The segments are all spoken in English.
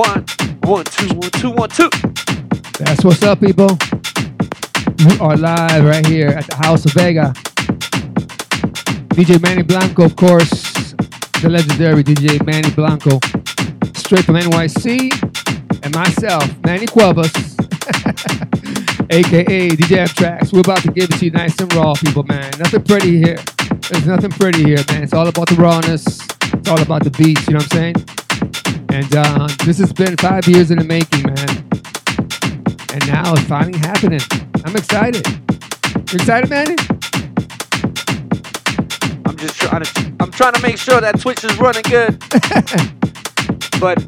One, one, two, one, two, one, two. That's what's up, people. We are live right here at the House of Vega. DJ Manny Blanco, of course, the legendary DJ Manny Blanco, straight from NYC, and myself, Manny Cuevas, aka DJ M-TRAXXX. We're about to give it to you nice and raw, people, man. Nothing pretty here. There's nothing pretty here, man. It's all about the rawness. It's all about the beats, you know what I'm saying? And uh, this has been five years in the making, man. And now it's finally happening. I'm excited. You excited, Manny? I'm just trying to. I'm trying to make sure that Twitch is running good. but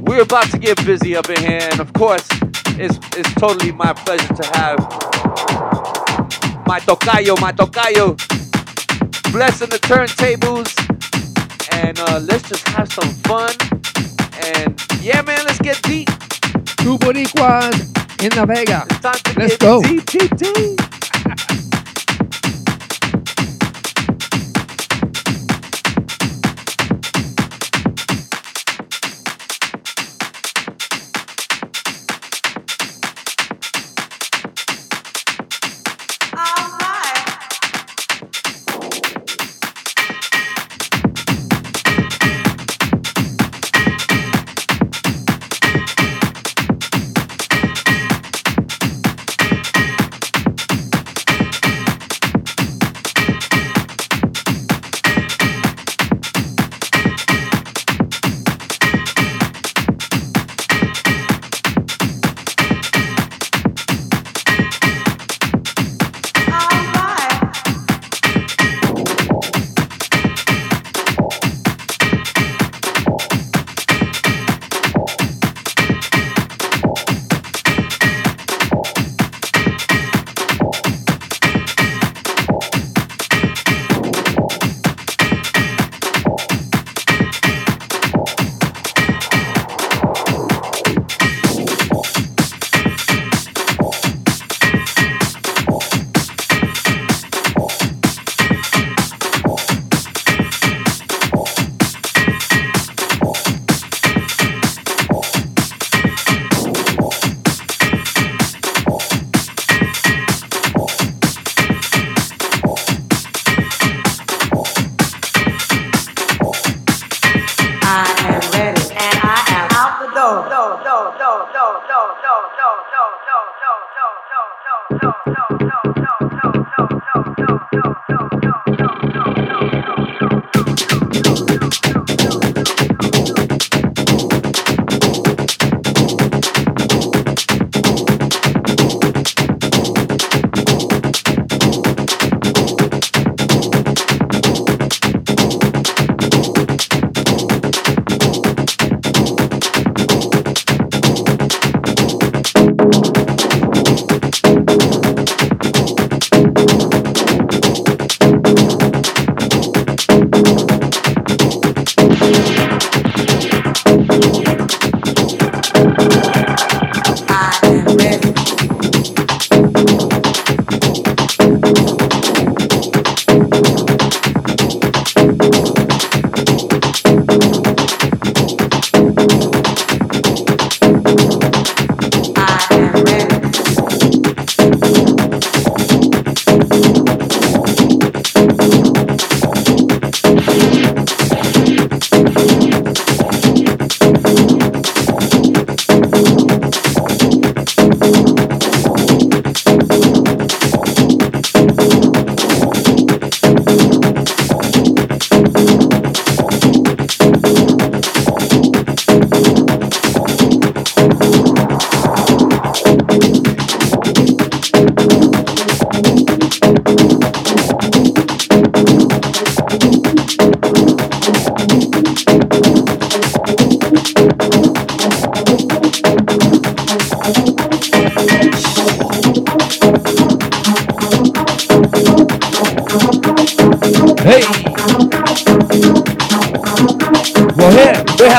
we're about to get busy up in here, and of course, it's it's totally my pleasure to have my tocayo, my tocayo, blessing the turntables, and uh, let's just have some fun. And yeah, man, let's get deep. Two Boricuas in La Vega. It's time to Let's get go. deep, deep, deep.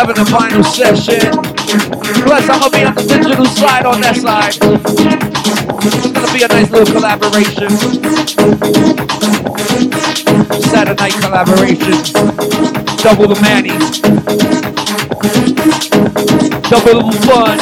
having the final session. Plus, I'm gonna be on the digital side on that side. It's gonna be a nice little collaboration. Saturday collaboration. Double the Manny. Double the fun.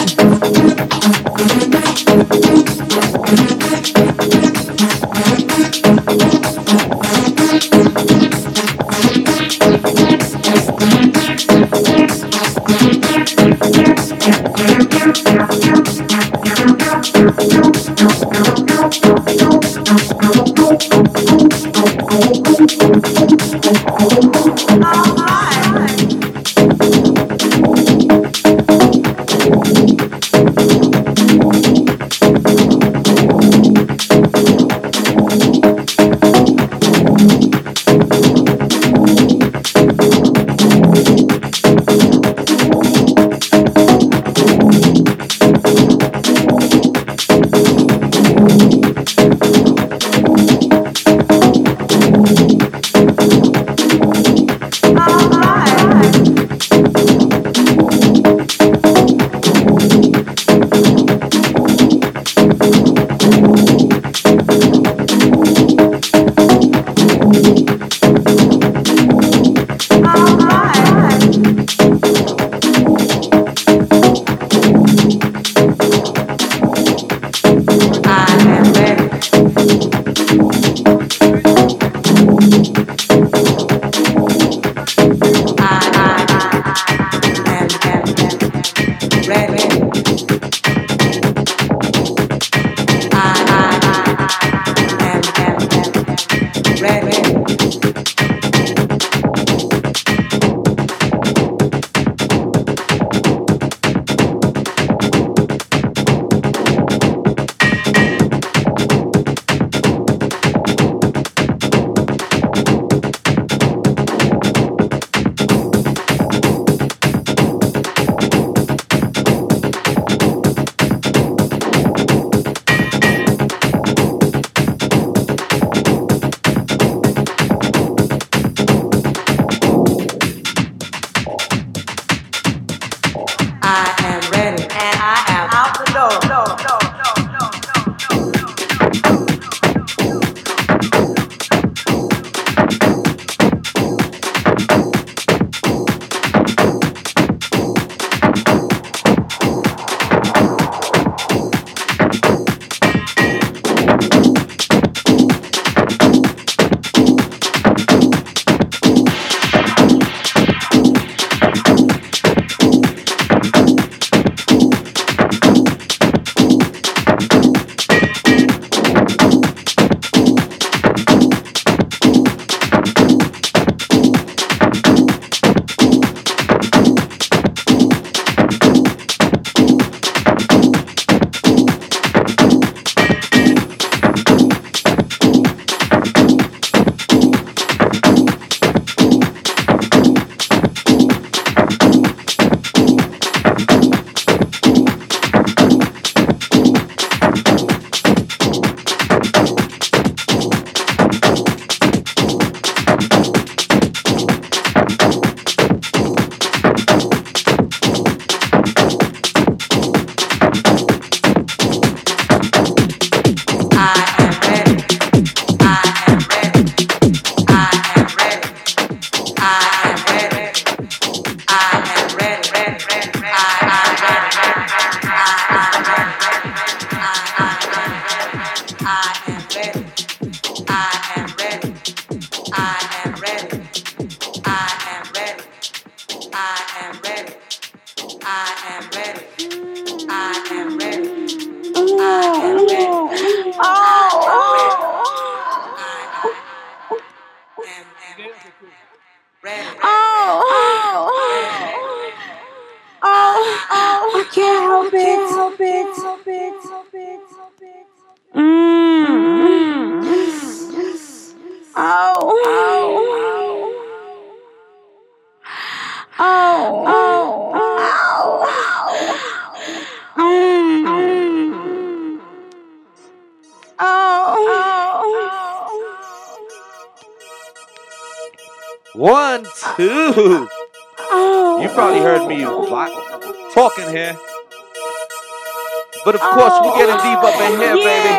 But of course, we're getting deep up in here, oh, baby.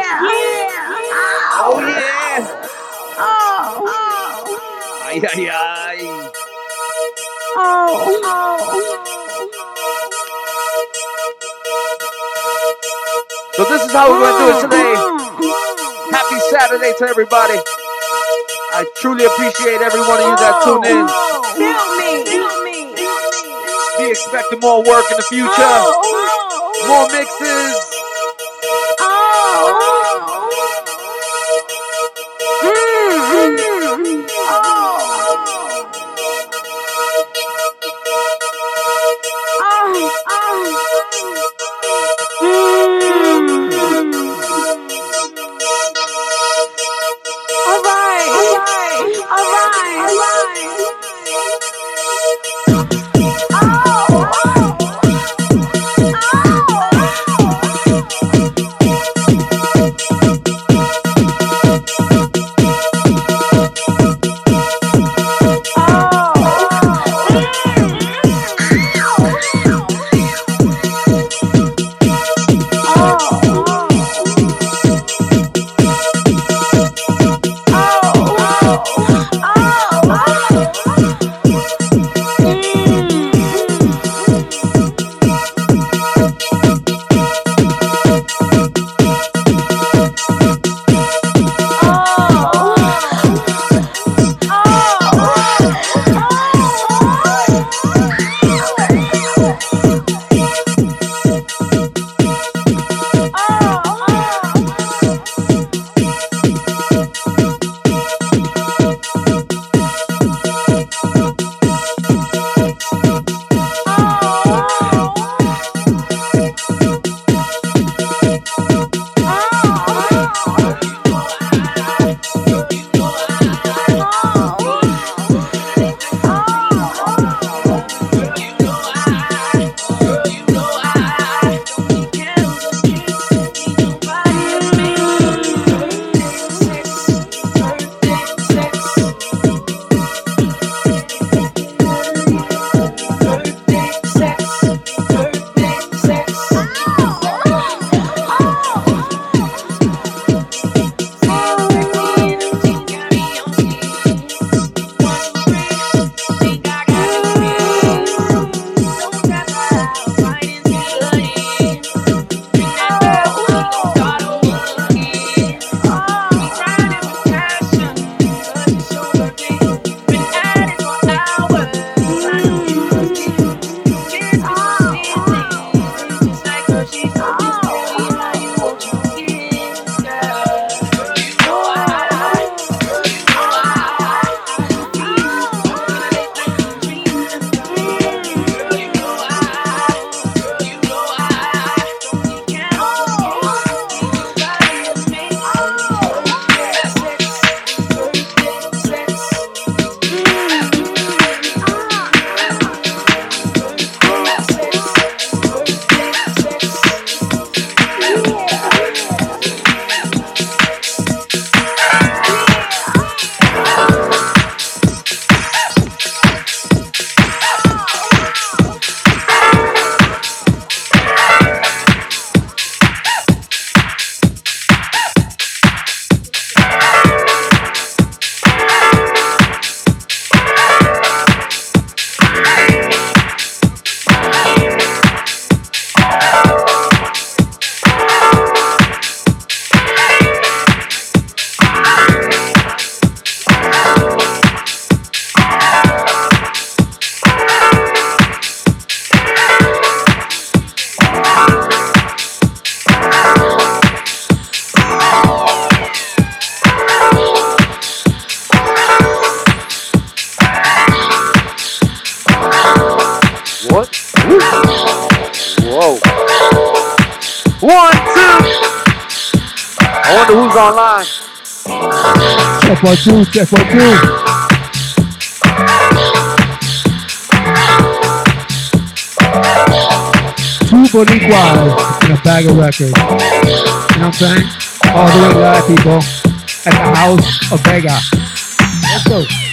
Oh, oh, yeah. Oh. Ay, ay, ay. Oh. oh. So this is how we're going to do it today. Happy Saturday to everybody. I truly appreciate every one of you that tuned in. Oh, Feel me. Feel me. Be expecting more work in the future, more mixes. Right, all right, all right, all right. Check one, two, Boricuas a bag of records. You know what I'm saying? All the way live, people. At the house of Vega. Let's go.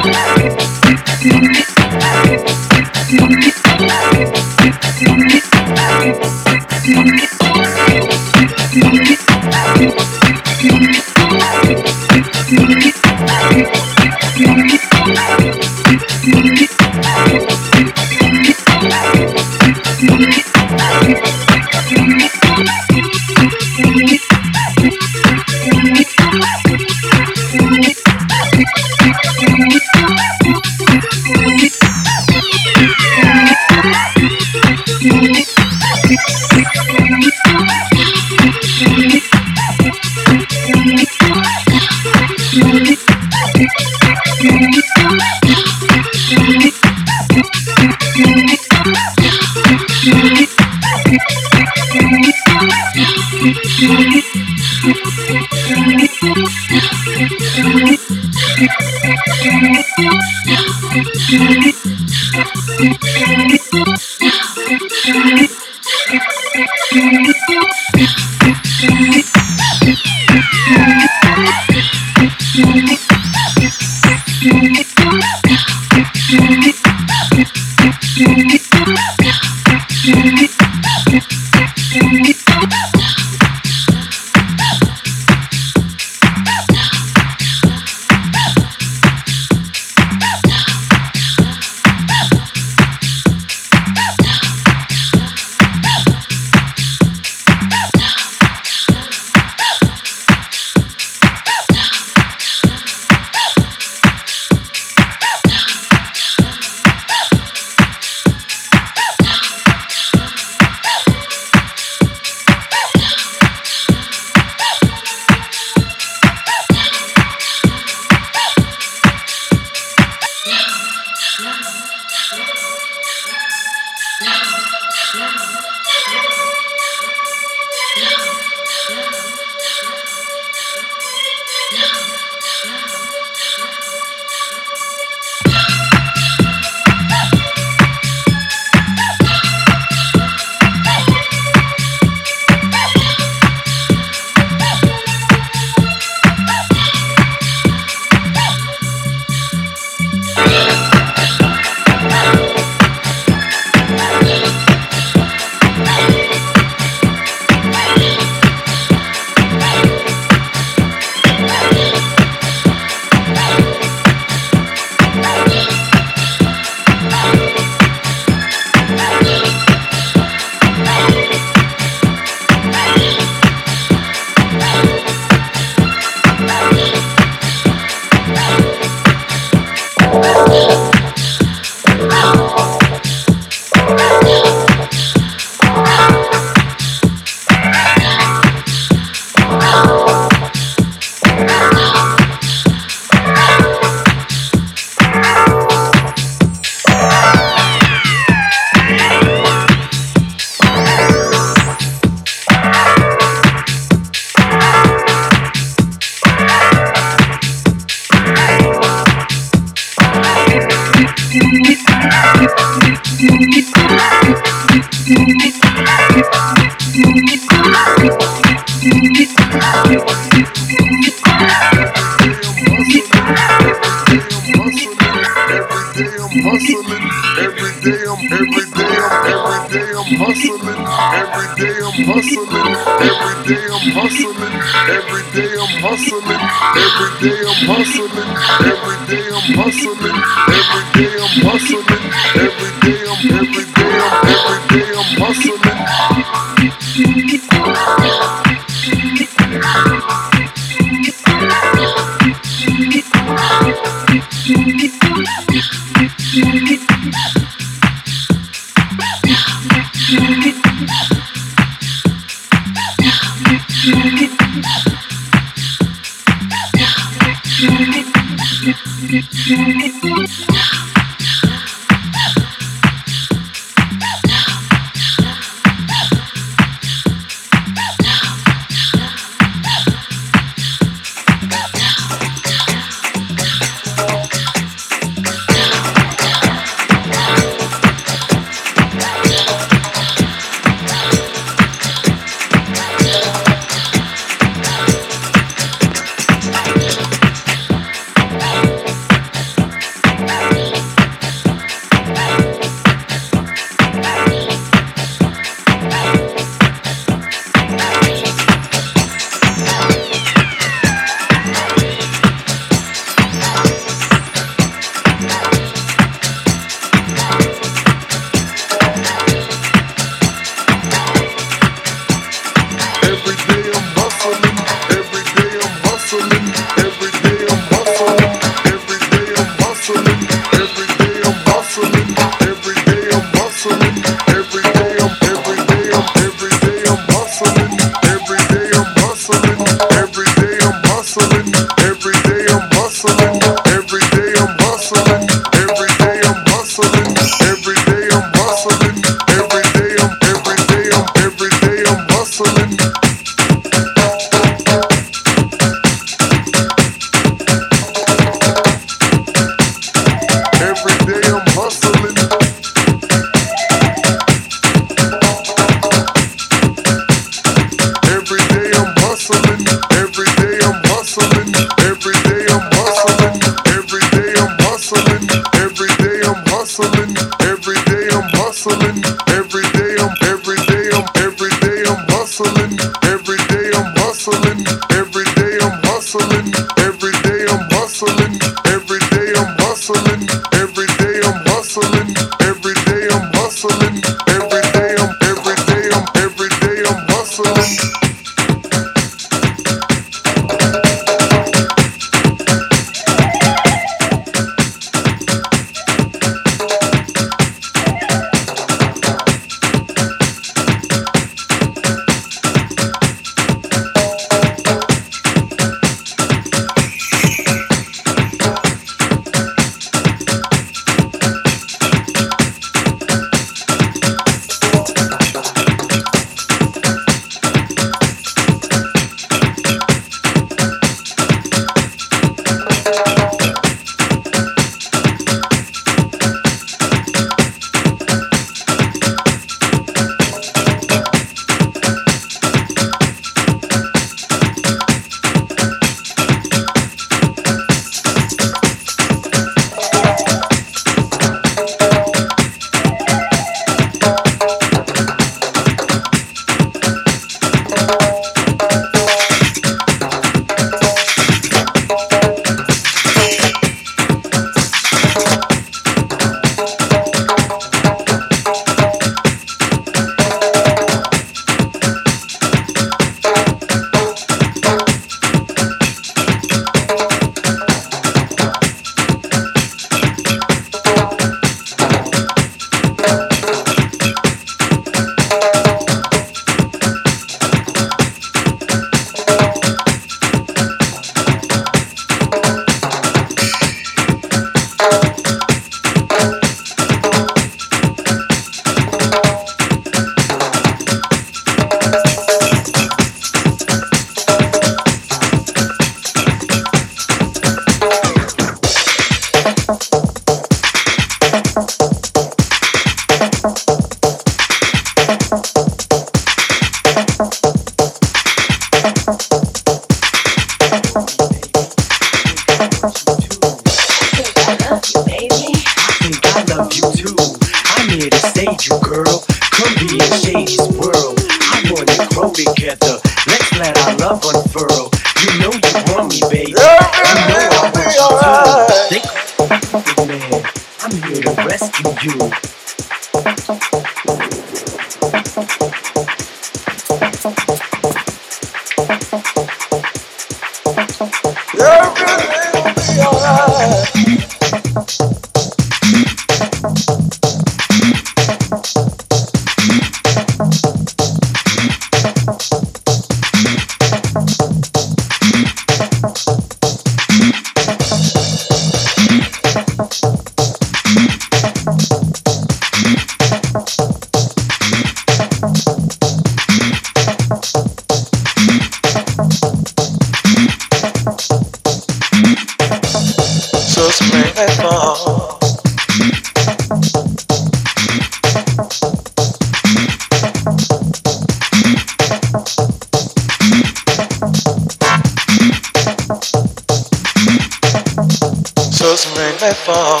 before.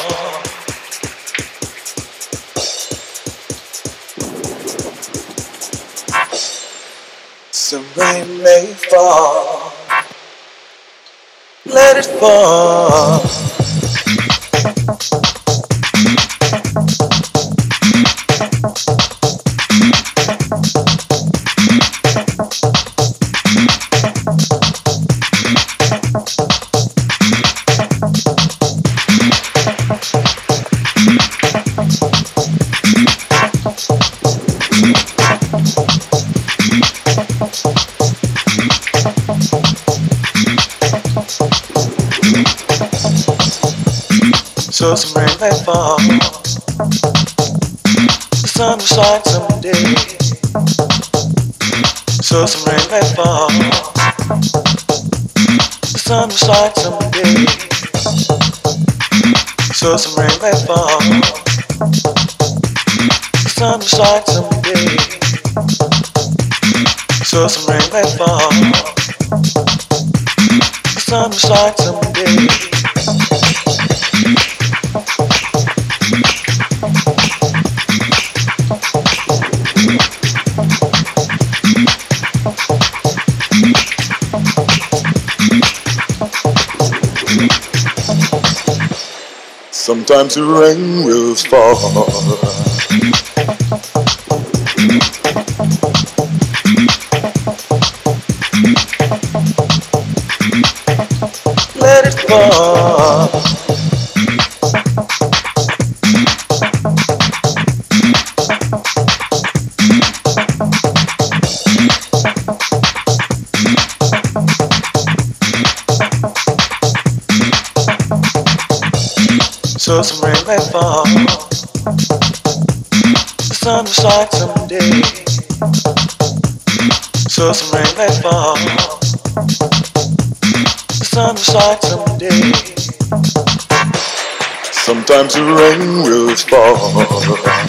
So rain may fall, let it fall. So some rain fall. The sun will Sometimes the rain will fall. Rain will fall.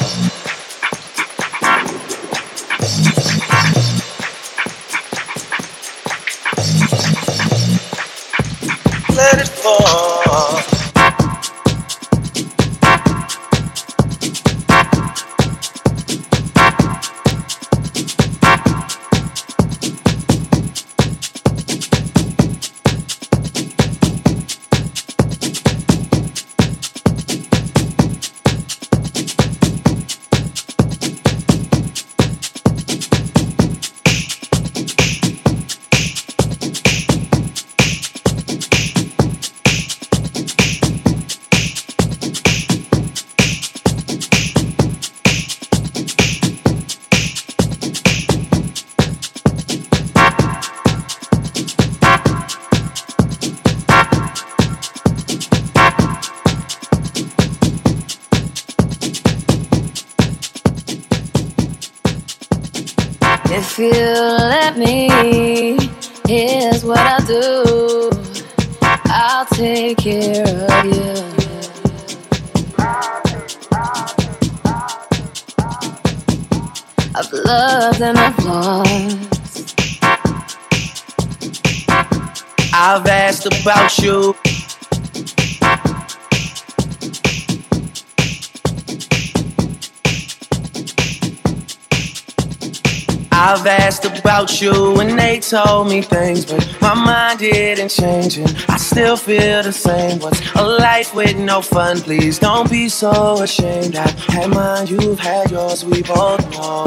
Told me things, but my mind didn't change and I still feel the same. What's a life with no fun? Please don't be so ashamed. I had mine, you've had yours, we both know.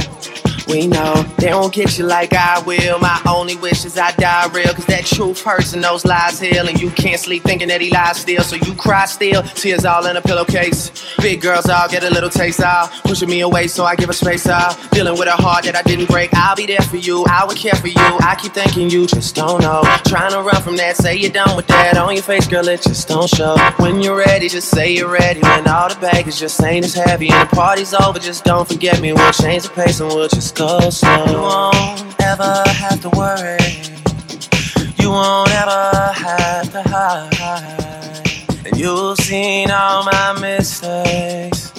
We know they don't get you like I will. My only wish is I die real. Cause that truth hurts and those lies heal. And you can't sleep thinking that he lies still. So you cry still. Tears all in a pillowcase. Big girls all get a little taste out. Pushing me away so I give a space out. Dealing with a heart that I didn't break. I'll be there for you. I would care for you. I keep thinking you just don't know. Trying to run from that. Say you're done with that. On your face, girl, it just don't show. When you're ready, just say you're ready. When all the baggage just ain't as heavy. And the party's over, just don't forget me. We'll change the pace and we'll just go slow. You won't ever have to worry. You won't ever have to hide. And you've seen all my mistakes.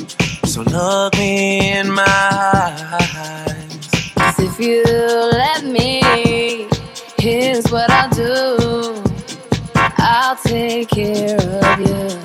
So look me in my eyes. Cause if you let me, here's what I'll do. I'll take care of you.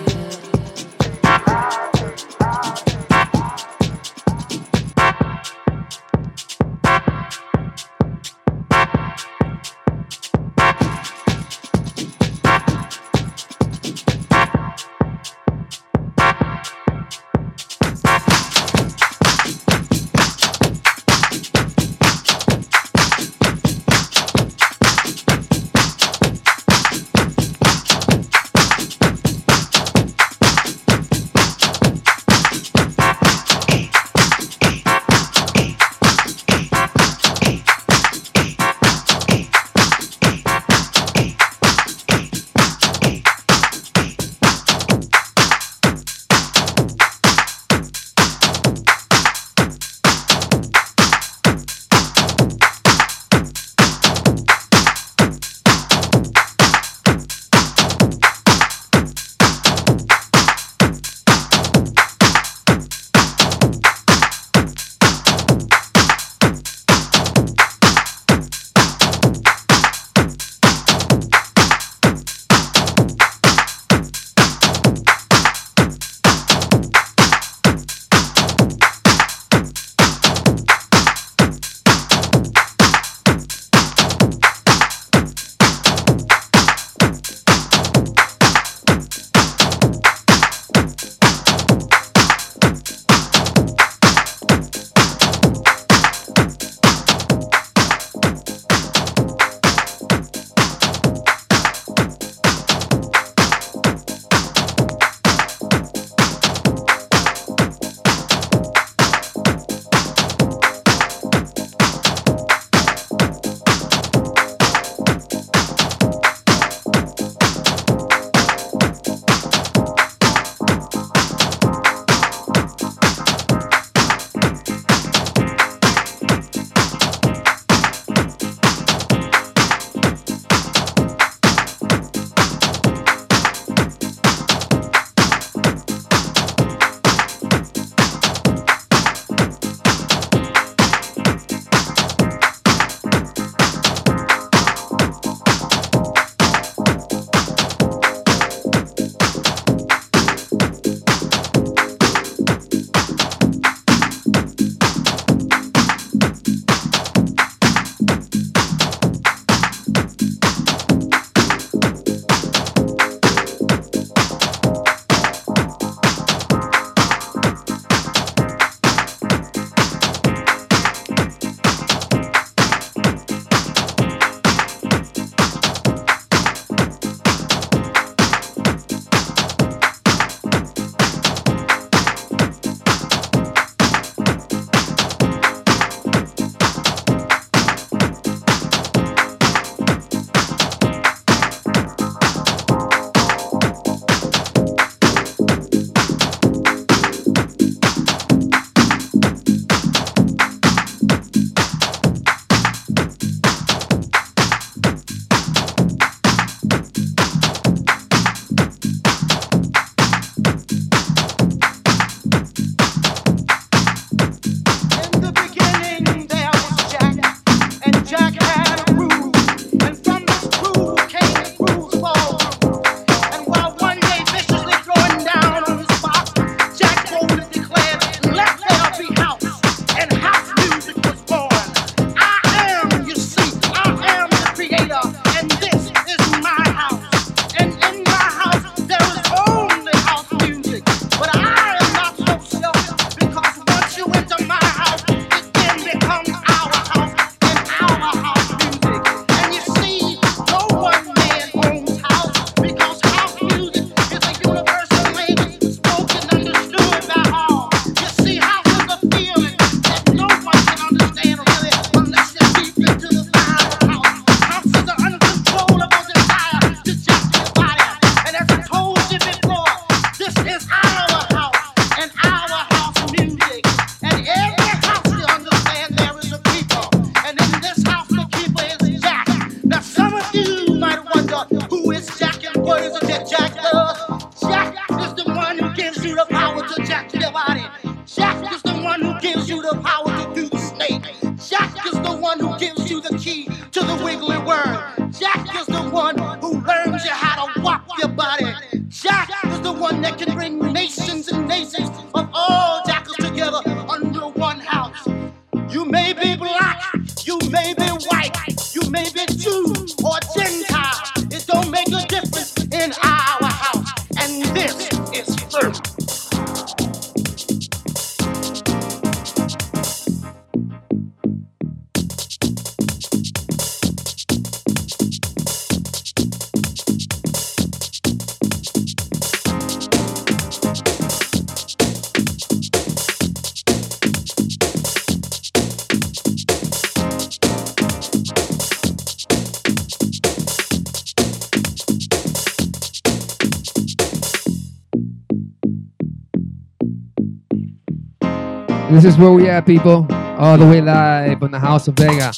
This is where we at, people. All the way live on the House of Vega.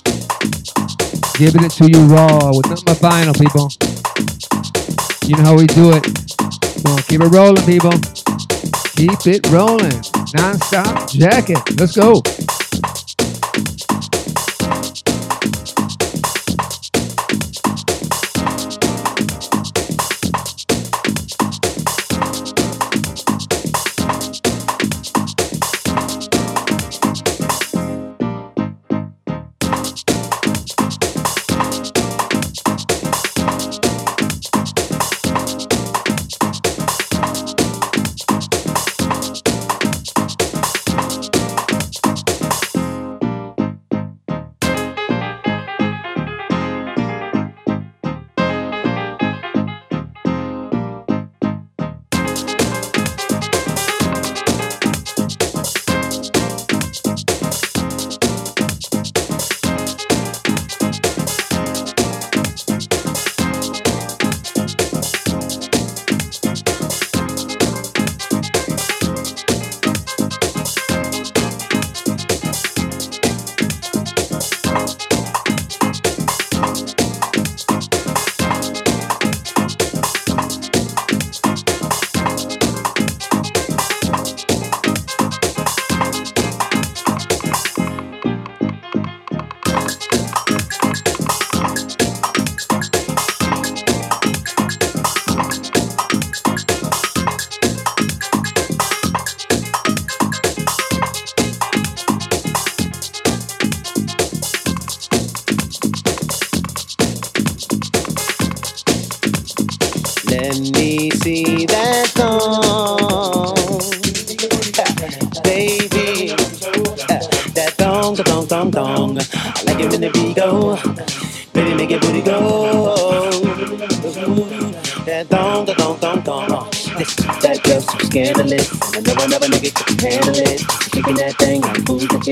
Giving it to you raw with nothing but vinyl, people. You know how we do it. Come on, keep it rolling, people. Keep it rolling. Non-stop jacket. Let's go.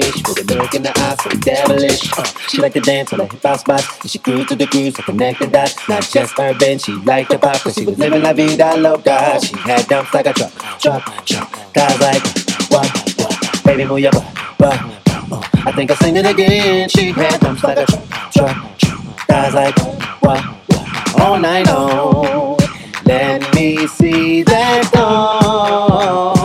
The fish with a look in the eye so devilish. Uh, she like to dance on the hip hop spots. And she grew to the grooves to connect the dots. Not just urban, she liked the pop, cause she was living la vida loca. She had dumps like a truck, truck, truck. Guys like, what, what? Baby, move your butt, butt. I think I'll sing it again. She had dumps like a truck, truck, truck. Guys like, what, what? All night long. Let me see that thong.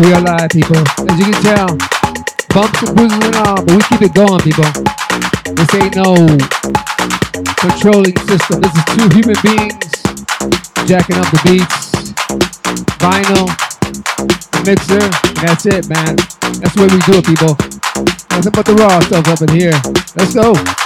We are live, people. As you can tell, bumps and bruises and all, but we keep it going, people. This ain't no controlling system. This is two human beings jacking up the beats, vinyl, mixer, that's it, man. That's the way we do it, people. Nothing but the raw stuff up in here. Let's go.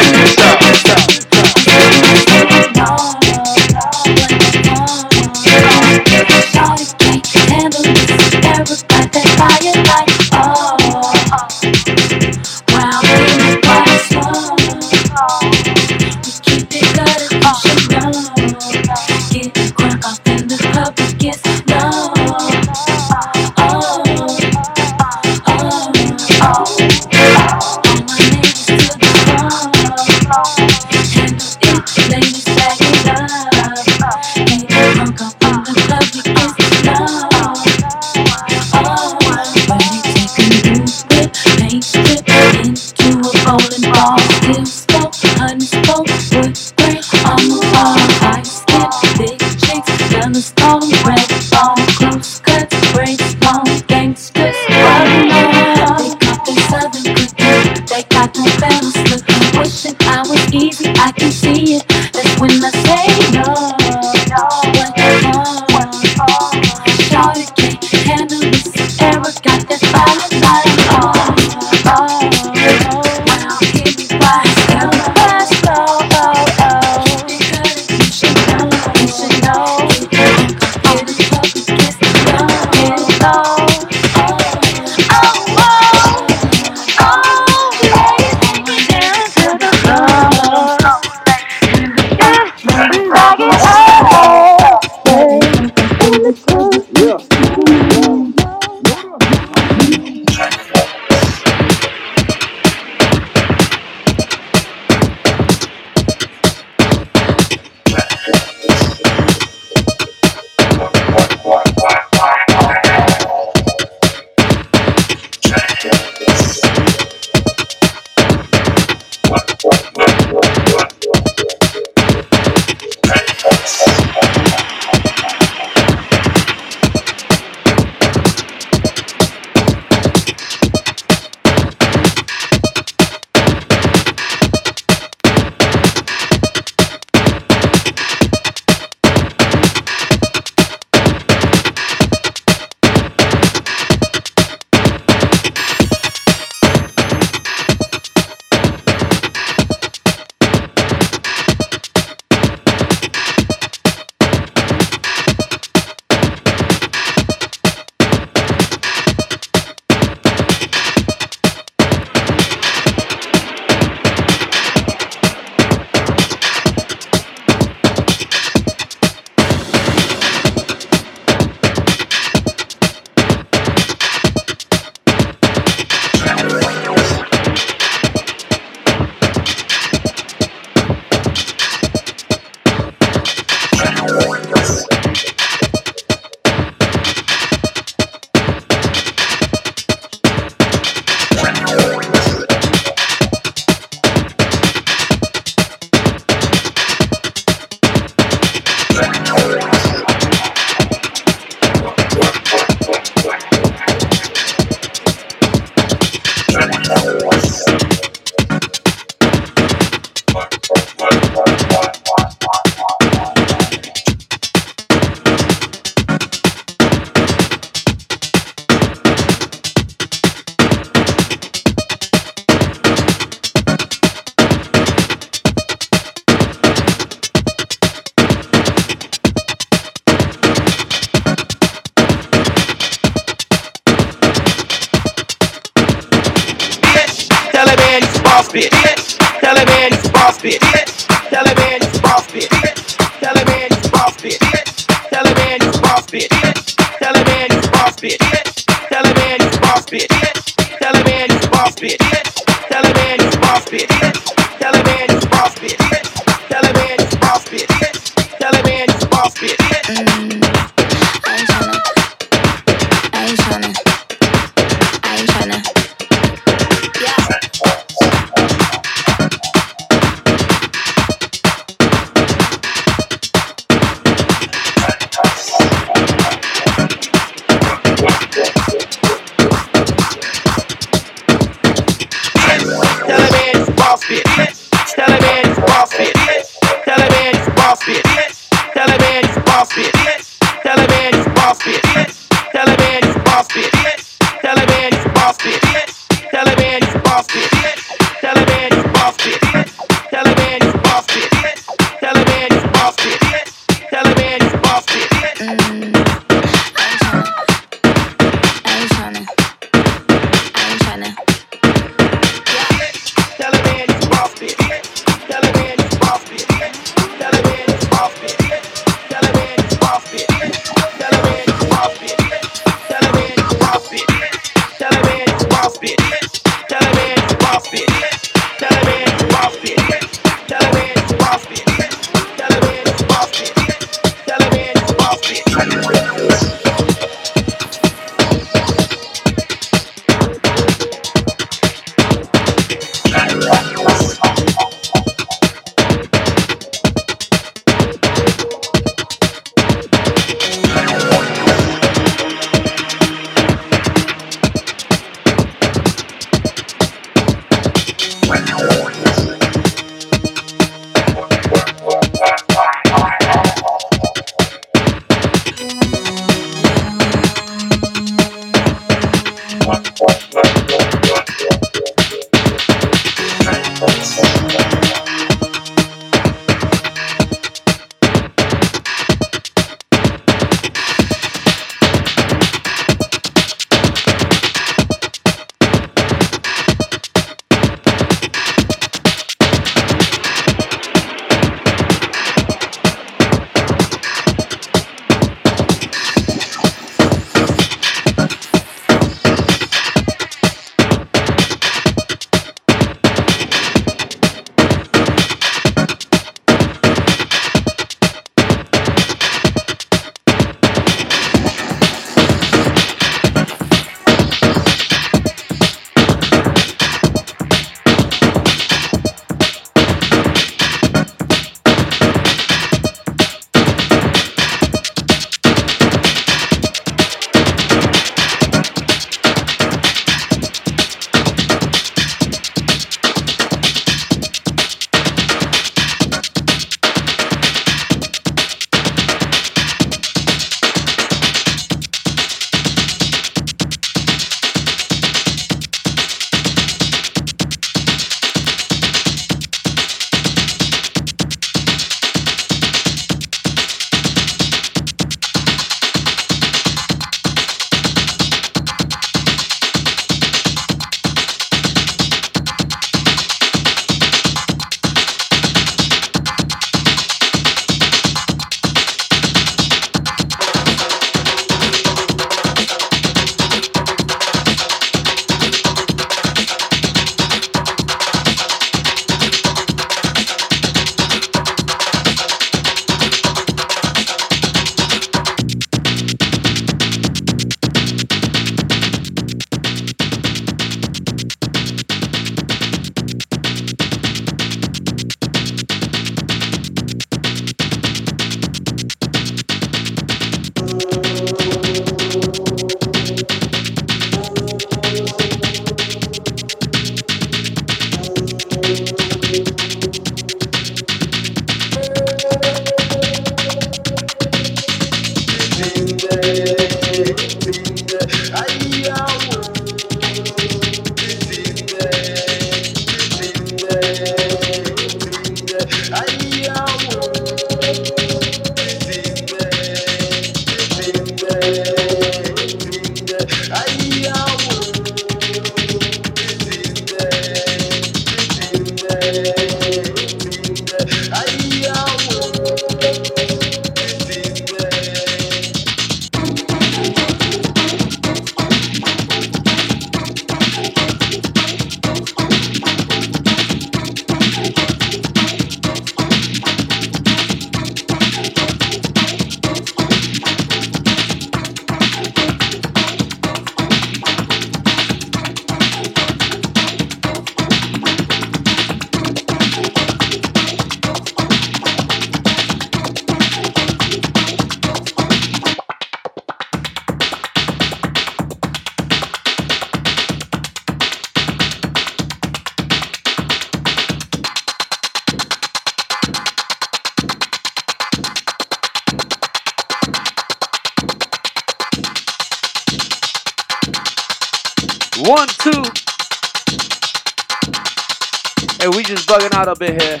In here.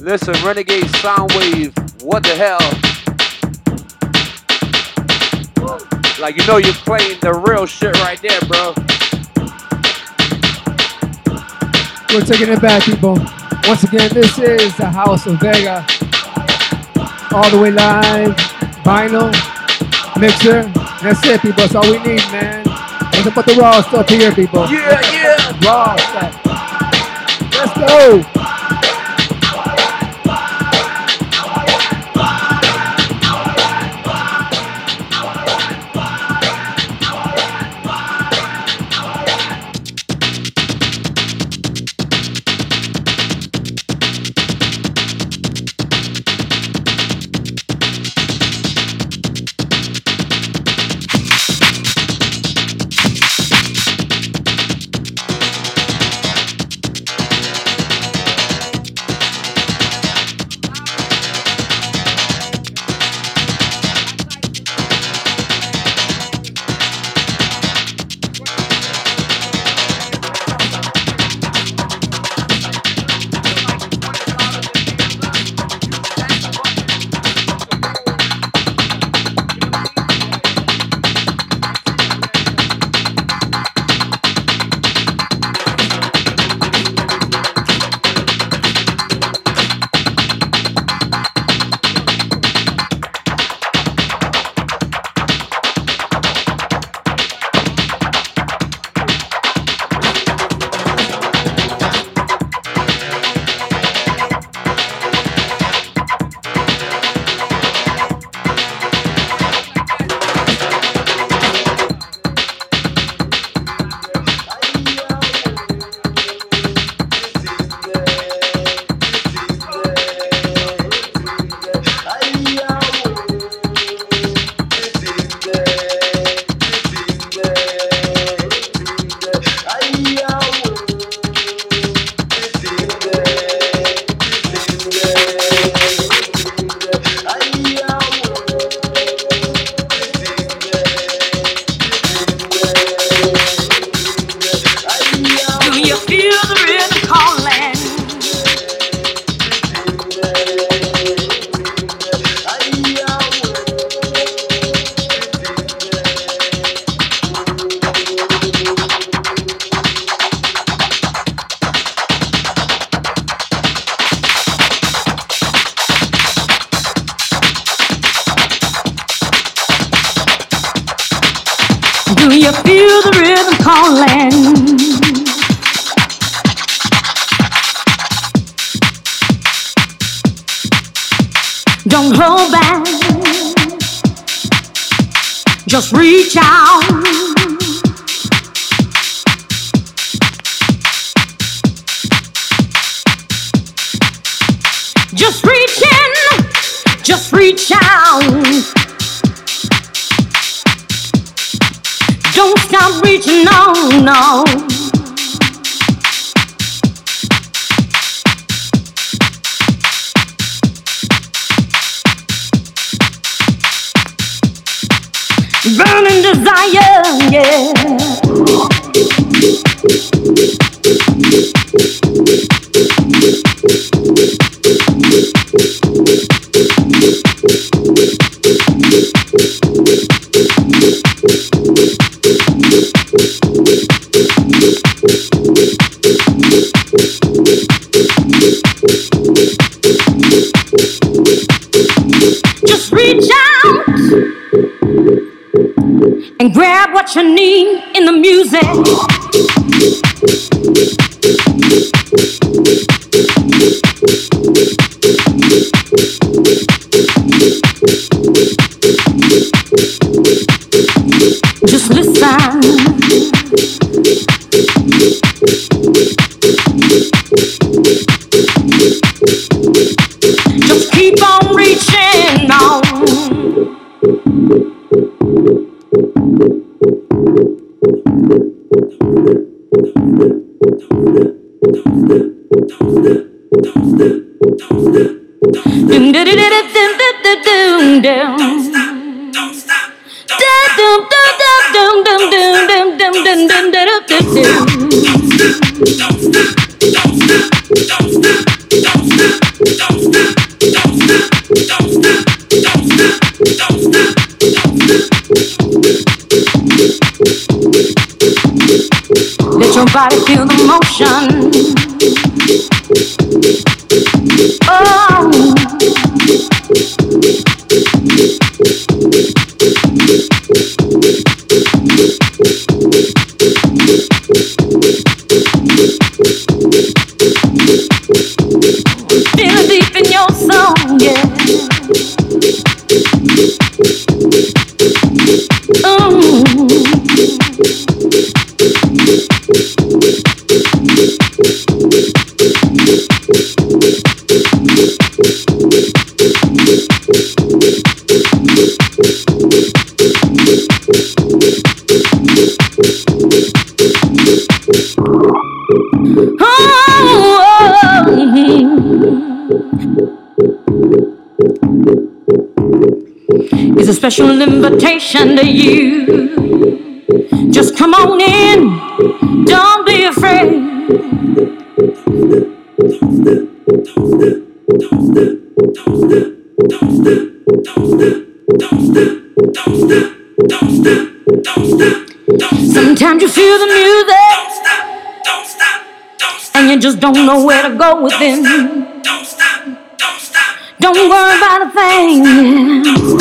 Listen, Renegade Soundwave, what the hell? Like, you know you're playing the real shit right there, bro. We're taking it back, people. Once again, this is the House of Vega. All the way live, vinyl, mixer. That's it, people. That's all we need, man. Nothing put the raw stuff here, people. Yeah, yeah. Raw stuff. Let's go. Feel the rhythm calling? Don't hold back. Just reach out. Just reach in. Just reach out. Don't stop reaching, no, no. Burning desire, yeah. Grab what you need in the music. special invitation to you. Just come on in, don't be afraid. Sometimes you feel the music, and you just don't know where to go with it. Don't worry about a thing.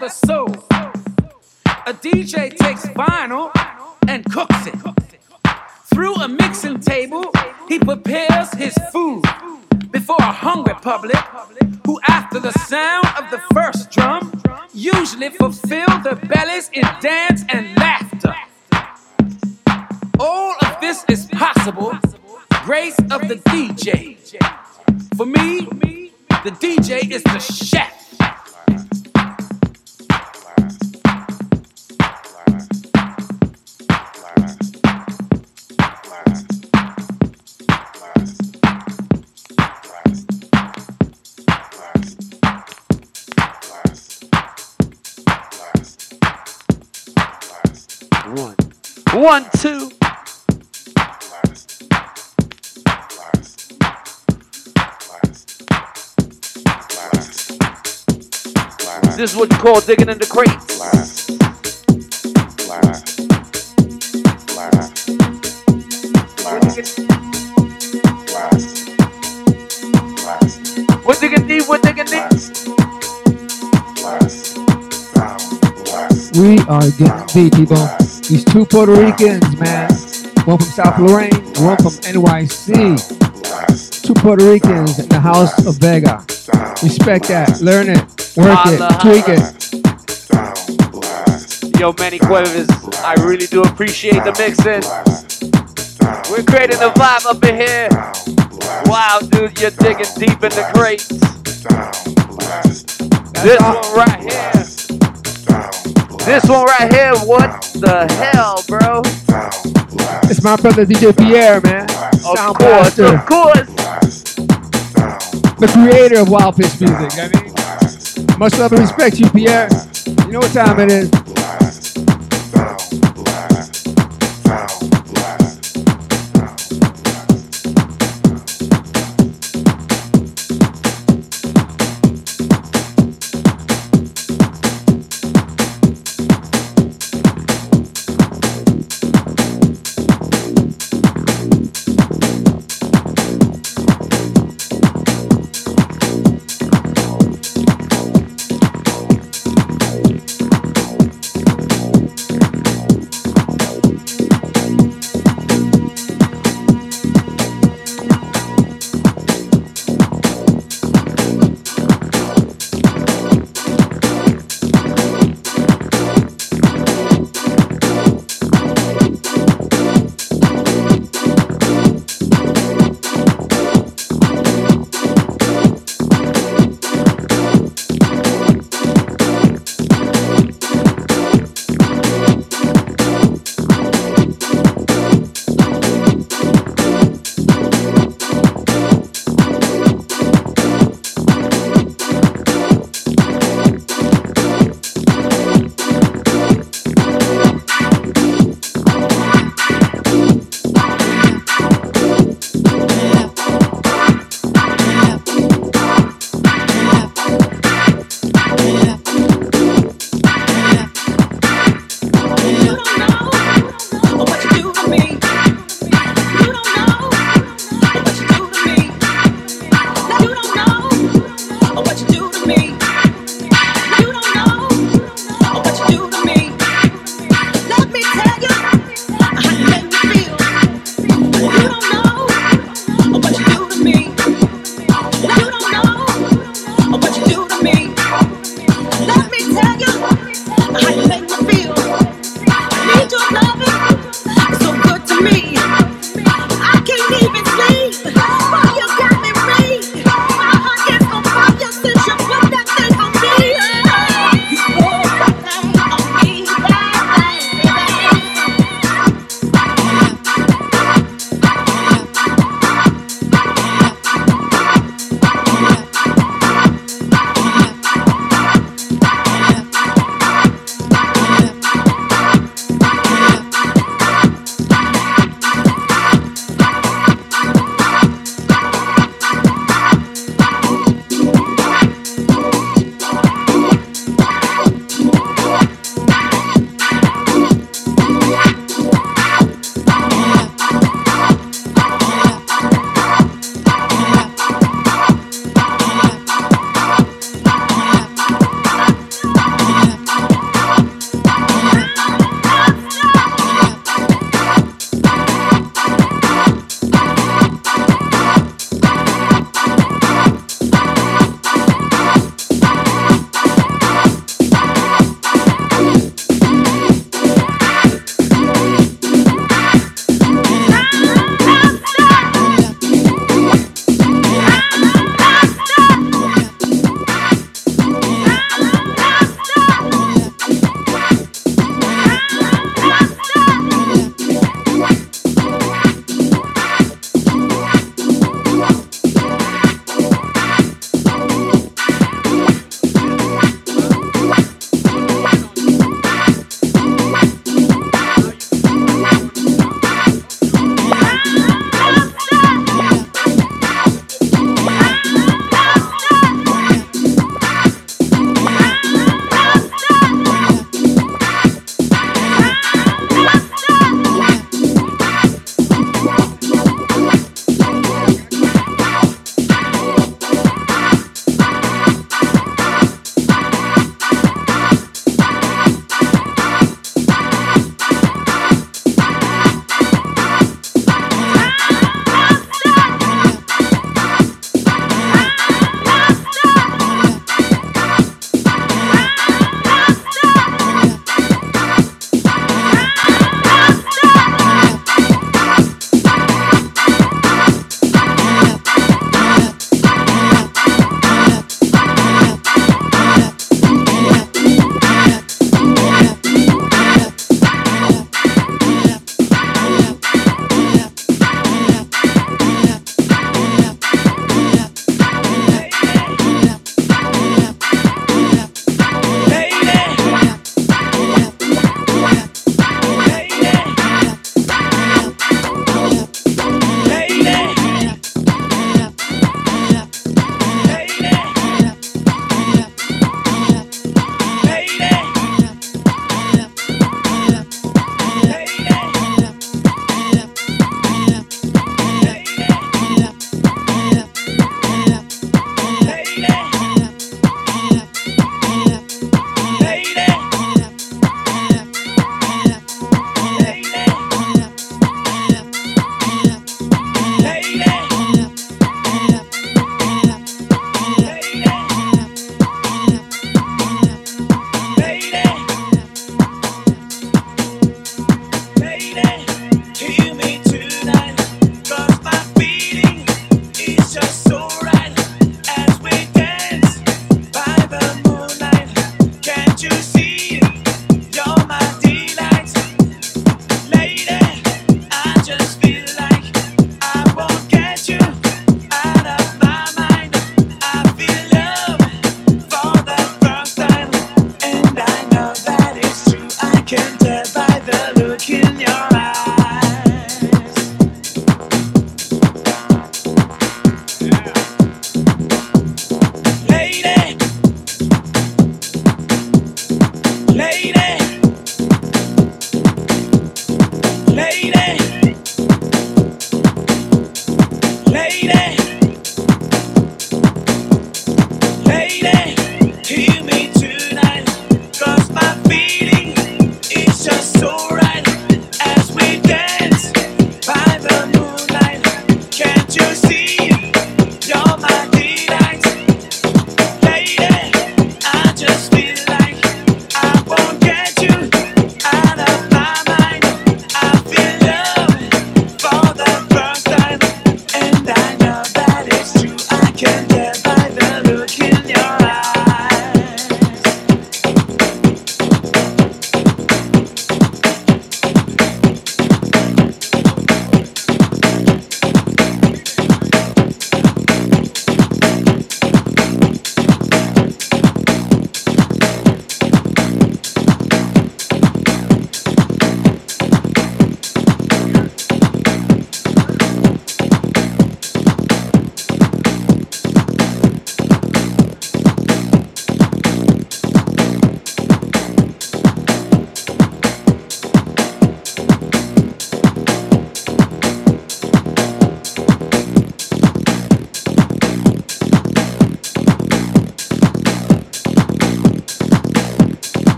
The soul. A DJ takes vinyl and cooks it. Through a mixing table, he prepares his food before a hungry public who, after the sound of the first drum, usually fulfill their bellies in dance and laughter. All of this is possible, grace of the DJ. For me, the DJ is the chef. One. Two. This is what you call digging in the crates. We're digging deep, we're digging deep. We are getting deep, people. These two Puerto Ricans, man. One from South Lorain, one from NYC. Two Puerto Ricans in the house of Vega. Respect that. Learn it. Work it. Tweak it. Yo, Manny Cuevas, I really do appreciate the mixing. We're creating a vibe up in here. Wow, dude, you're digging deep in the crates. This one right here. This one right here, what the hell, bro? It's my brother DJ Pierre, man. Of Sound course, of course. The creator of Wild Pitch Music. I mean, much love and respect to you, Pierre. You know what time it is.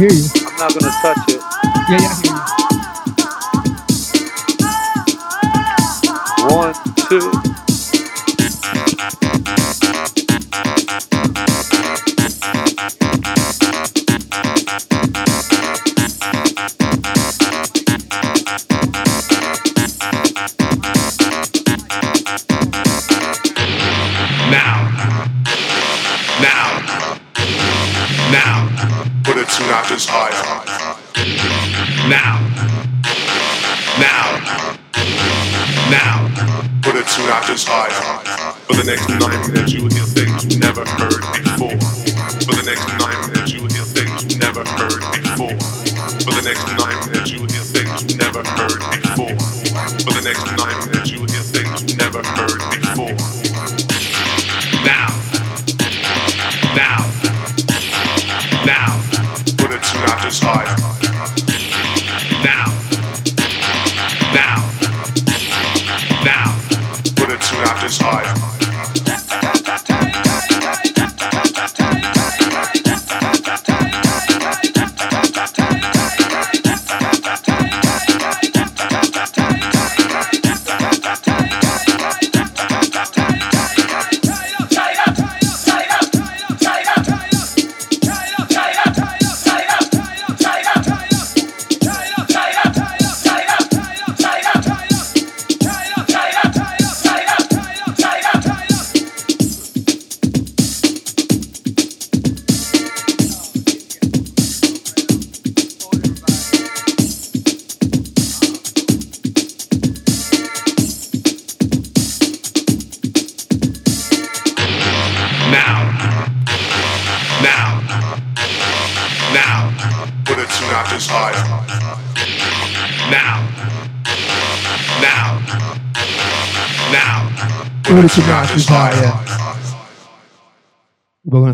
Hear you. I'm not gonna touch it.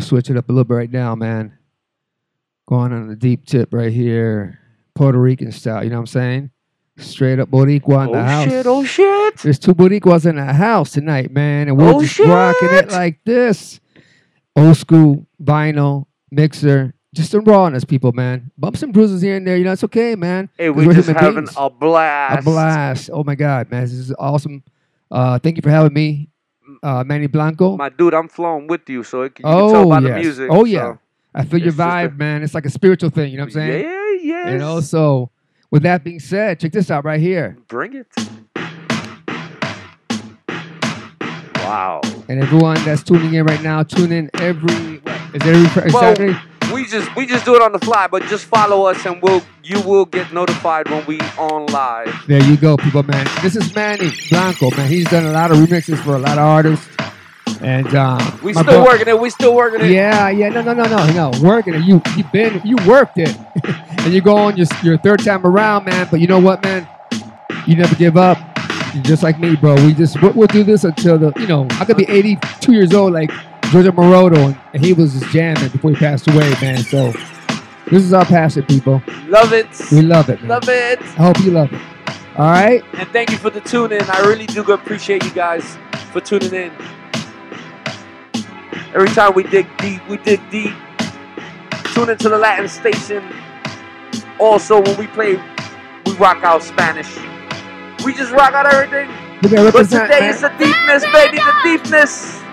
Switch it up a little bit right now, man. Going on the deep tip right here, Puerto Rican style. You know what I'm saying? Straight up Boricua in the house. Oh shit, oh shit. There's two Boricuas in the house tonight, man, and we're Oh, just rocking it like this. Old school vinyl mixer, just some rawness, people, man. Bumps and bruises here and there, you know, it's okay, man. Hey, we we're just having beings. a blast. A blast. Oh my God, man, this is awesome. Uh, thank you for having me, uh, Manny Blanco. My dude, I'm flowing with you, so it, you oh can tell by yes. the music. Oh yeah. so- I feel your just a- vibe, man. It's like a spiritual thing. You know what I'm saying? Yeah, yeah. You know. So, with that being said, check this out right here. Bring it. Wow. And everyone that's tuning in right now, tune in every. What, is it every Well, Saturday? We just we just do it on the fly, but just follow us and we'll you will get notified when we on live. There you go, people, man. This is Manny Blanco, man. He's done a lot of remixes for a lot of artists. And uh, We still bro- working it. We still working it. Yeah, yeah, no, no, no, no, no. Working it. You, you been, you worked it, and you go on your your third time around, man. But you know what, man? You never give up. You're just like me, bro. We just we'll, we'll do this until the, you know, I could be 82 years old, like Giorgio Moroder, and, and he was just jamming before he passed away, man. So this is our passion, people. Love it. We love it, man. Love it. I hope you love it. All right. And thank you for the tune in. I really do appreciate you guys for tuning in. Every time we dig deep, we dig deep. Tune into the Latin station. Also, when we play, we rock out Spanish. We just rock out everything. But today man. it's the deepness, baby, the deepness.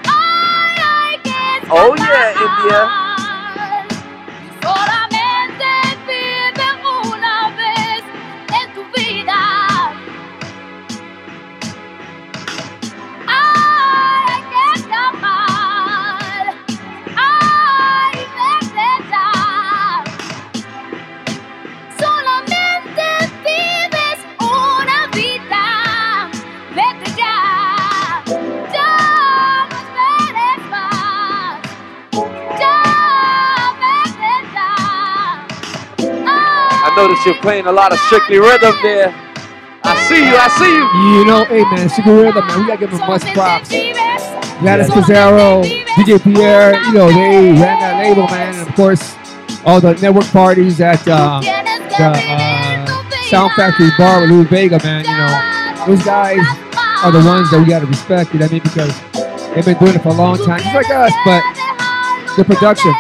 Oh yeah, India. I noticed you're playing a lot of strictly rhythm there. I see you, I see you. You know, hey man, Sugar Rhythm, man, we gotta give him much props. Gladys Pizarro, DJ Pierre, you know, they ran that label, man. And of course, all the network parties at uh, the uh, Sound Factory Bar with Louie Vega, man. You know, those guys are the ones that we gotta respect. You know what I mean? Because they've been doing it for a long time, just like us. But the production,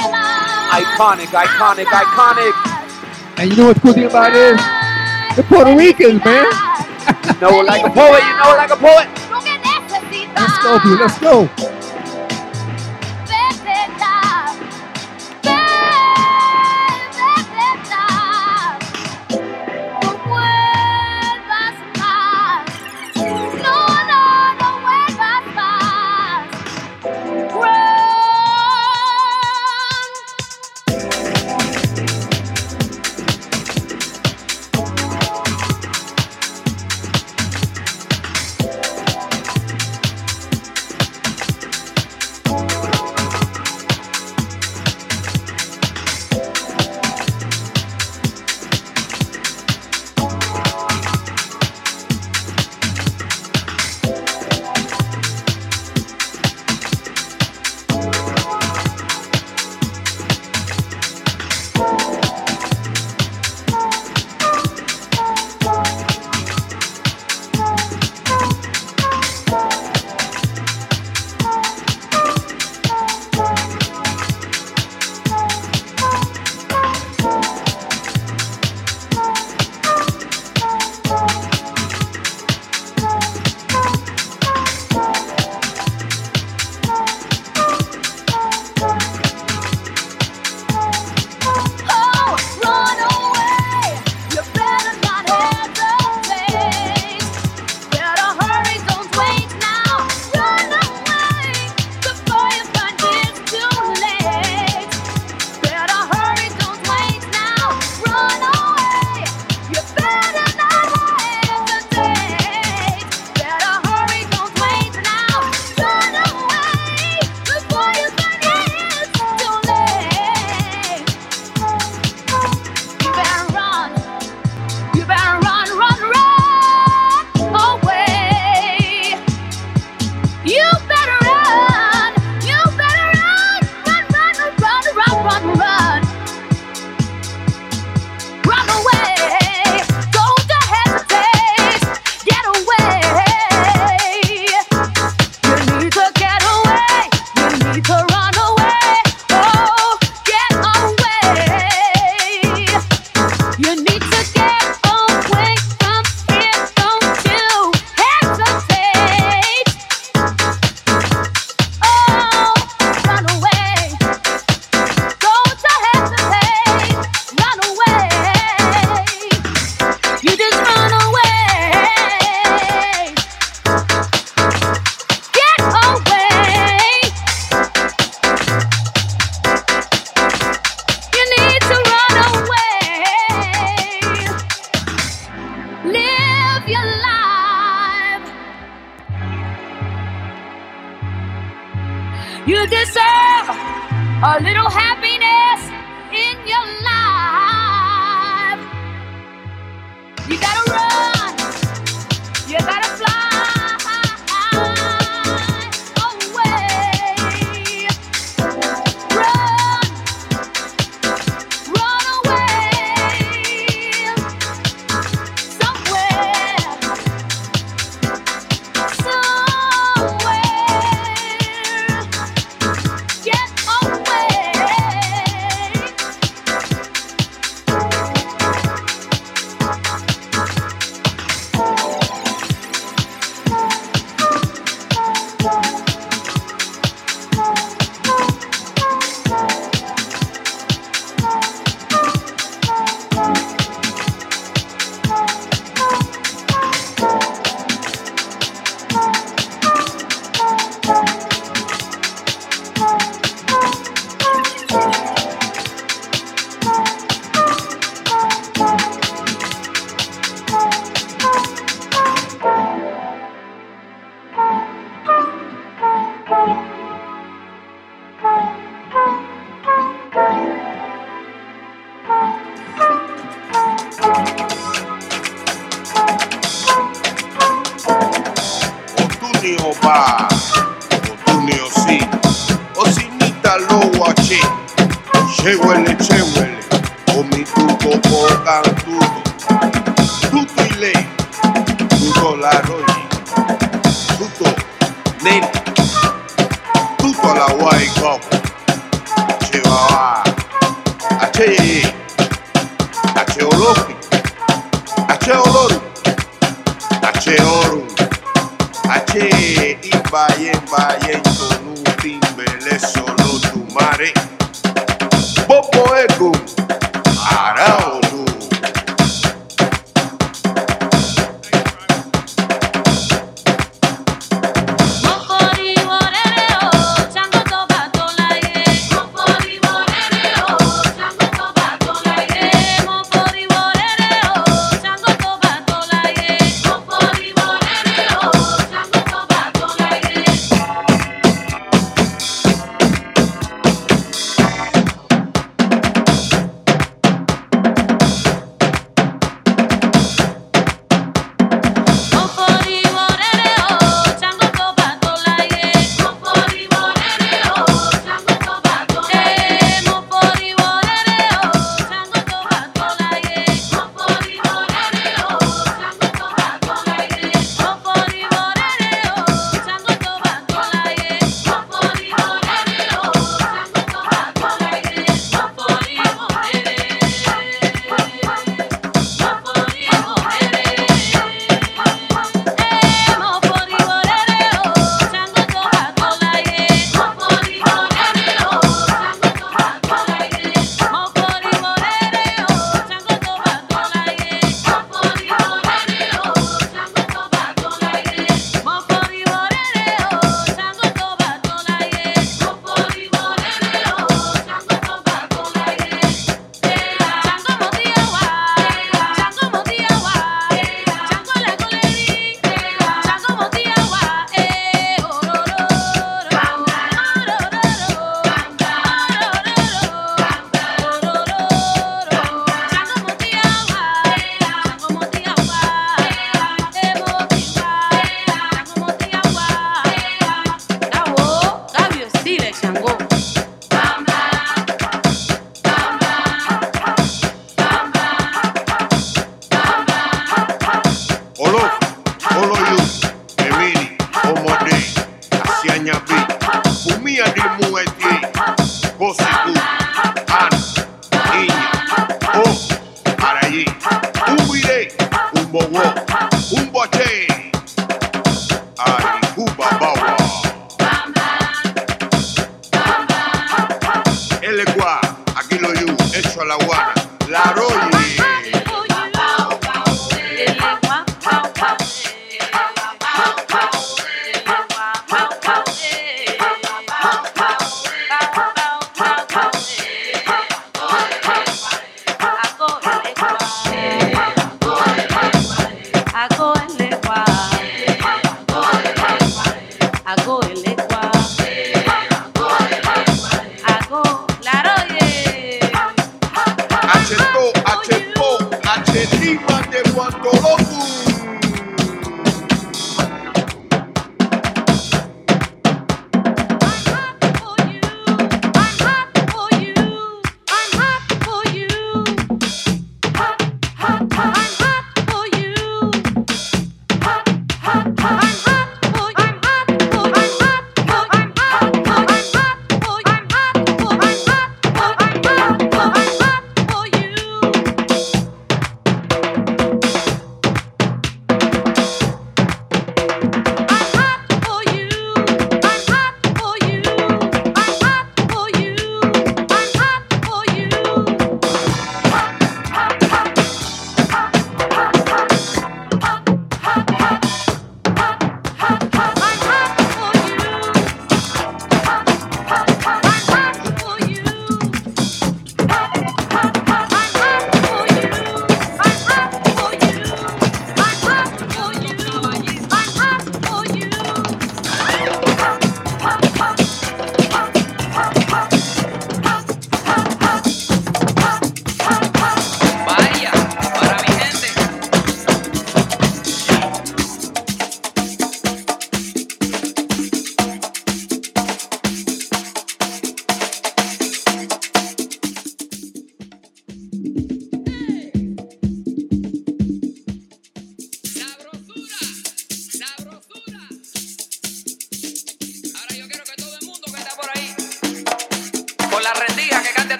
Iconic, iconic, iconic. And you know what's the cool thing about it is? The Puerto Ricans, man. You know it like a poet, you know it like a poet. Let's go, dude. Let's go.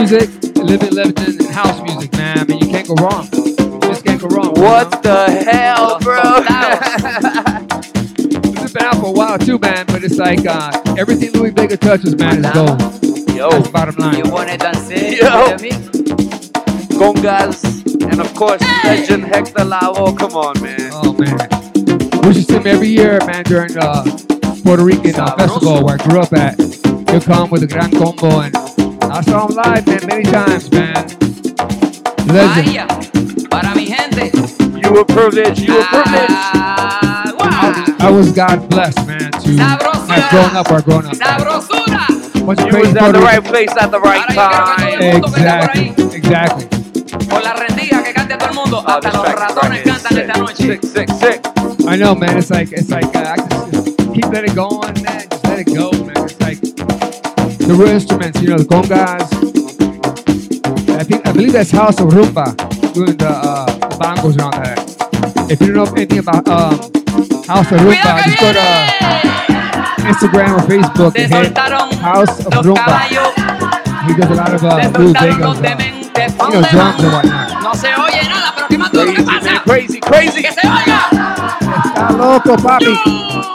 In salsa music, living legend in house music, man. I mean, you can't go wrong. You can't go wrong. What the hell, bro? Has been out for a while too, man. But it's like uh, everything Louie Vega touches, man, is gold. Yo. That's the bottom line. You wanna dance? Yo. Congas, and of course, legend Hector Lavoe. Come on, man. Oh, man. We should see him every year, man, during the Puerto Rican uh, festival where I grew up at. He'll come with a Gran Combo, and I saw him live, man, many times, man. Legend. Vaya, para mi gente. You were privileged. You were privileged. I was God blessed, man, to have grown up where I grown up. Sabrosura. Bunch of You was at the right place at the right time. Exactly, exactly. Por la rendija que cante todo el mundo. Hasta los ratones cantan esta noche. Sick, sick. I know, man. It's like it's like uh, I just, just keep letting it going, the real instruments, you know, the congas. I think I believe that's House of Rumba doing the uh, the bongos and all that. If you don't know anything about um, House of Rumba, just go to Instagram or Facebook and hit House of Rumba. He does a lot of uh, Vegas, uh, you know, drums and whatnot. No se oye nada, pero ¿qué más tú? ¿Qué pasa? Crazy, crazy. Que se oiga. Está loco, papi.